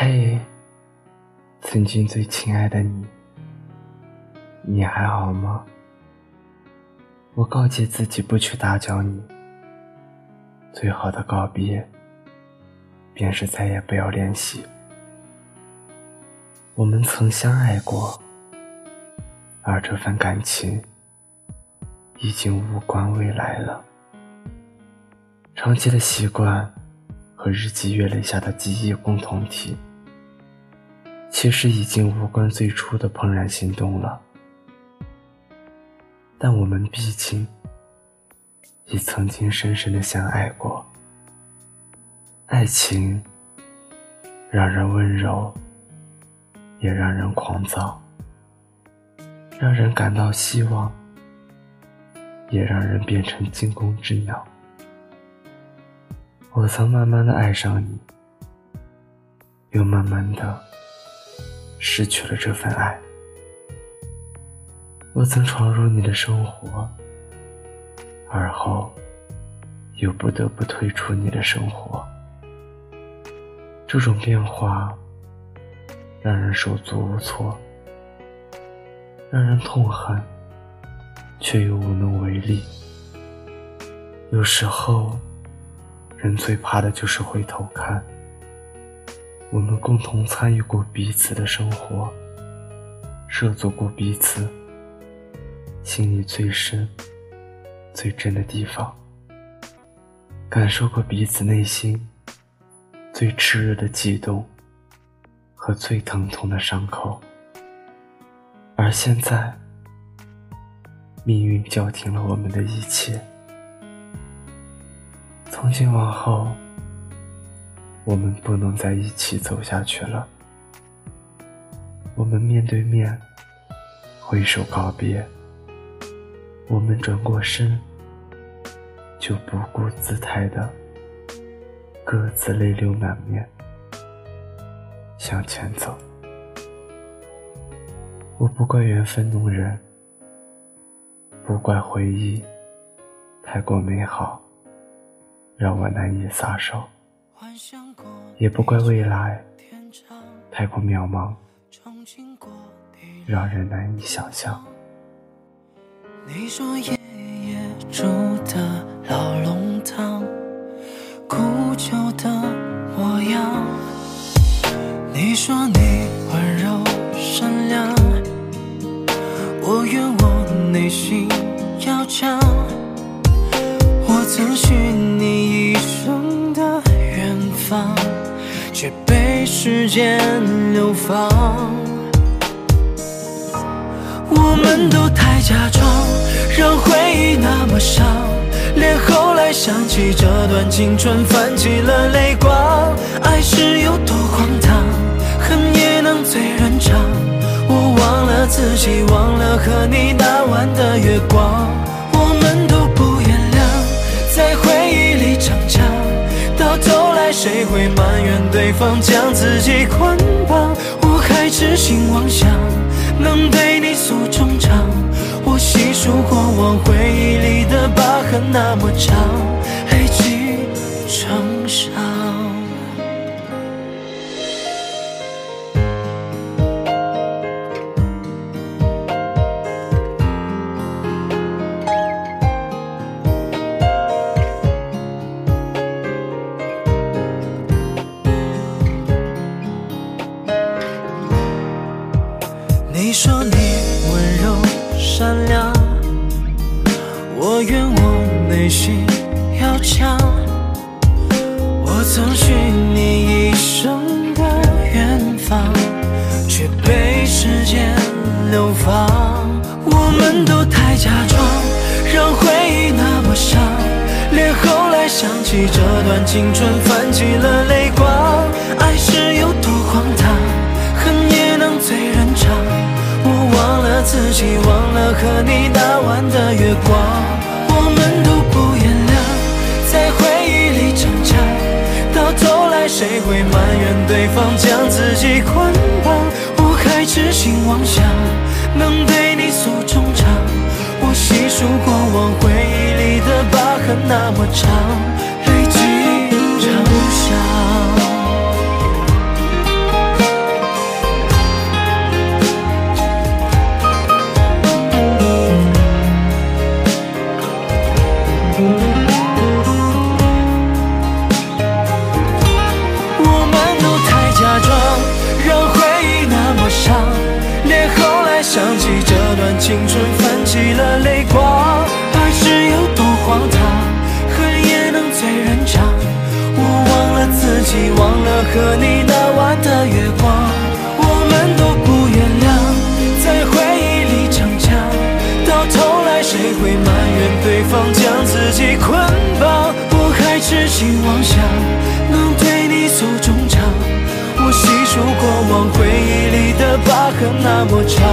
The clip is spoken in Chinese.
嘿，曾经最亲爱的你，你还好吗？我告诫自己不去打搅你。最好的告别，便是再也不要联系。我们曾相爱过，而这份感情已经无关未来了。长期的习惯和日积月累下的记忆共同体，其实已经无关最初的怦然心动了。但我们毕竟已曾经深深的相爱过，爱情让人温柔。也让人狂躁，让人感到希望，也让人变成惊弓之鸟。我曾慢慢的爱上你，又慢慢的失去了这份爱。我曾闯入你的生活，而后又不得不退出你的生活。这种变化。让人手足无措，让人痛恨，却又无能为力。有时候，人最怕的就是回头看。我们共同参与过彼此的生活，涉足过彼此心里最深、最真的地方，感受过彼此内心最炽热的悸动。和最疼痛的伤口，而现在，命运叫停了我们的一切。从今往后，我们不能在一起走下去了。我们面对面挥手告别，我们转过身，就不顾姿态的各自泪流满面。向前走，我不怪缘分弄人，不怪回忆太过美好，让我难以撒手，也不怪未来太过渺茫，让人难以想象。你说爷爷住的老龙堂，古旧的模样。你说你温柔善良，我愿我内心要强。方，却被时间流放。我们都太假装，让回忆那么伤，连后来想起这段青春，泛起了泪光。爱是有多荒唐？恨也能醉人肠，我忘了自己，忘了和你那晚的月光。谁会埋怨对方将自己捆绑？我还痴心妄想能对你诉衷肠，我细数过往回忆里的疤痕那么长，累积成伤。心要强。我曾许你一生的远方，却被时间流放。我们都太假装，让回忆那么伤，连后来想起这段青春，泛起了泪光。爱是有多荒唐，恨也能醉人肠。我忘了自己忘了和你那晚的月光，会埋怨对方将自己捆绑？我还痴心妄想能对你诉衷肠，我细数过往回忆里的疤痕那么长，青春泛起了泪光。爱是有多荒唐，恨也能醉人肠。我忘了自己，忘了和你那晚的月光。我们都不原谅，在回忆里逞强，到头来谁会埋怨对方将自己捆绑？我还痴心妄想能对你诉衷肠。我细数过往，回忆里的疤痕那么长。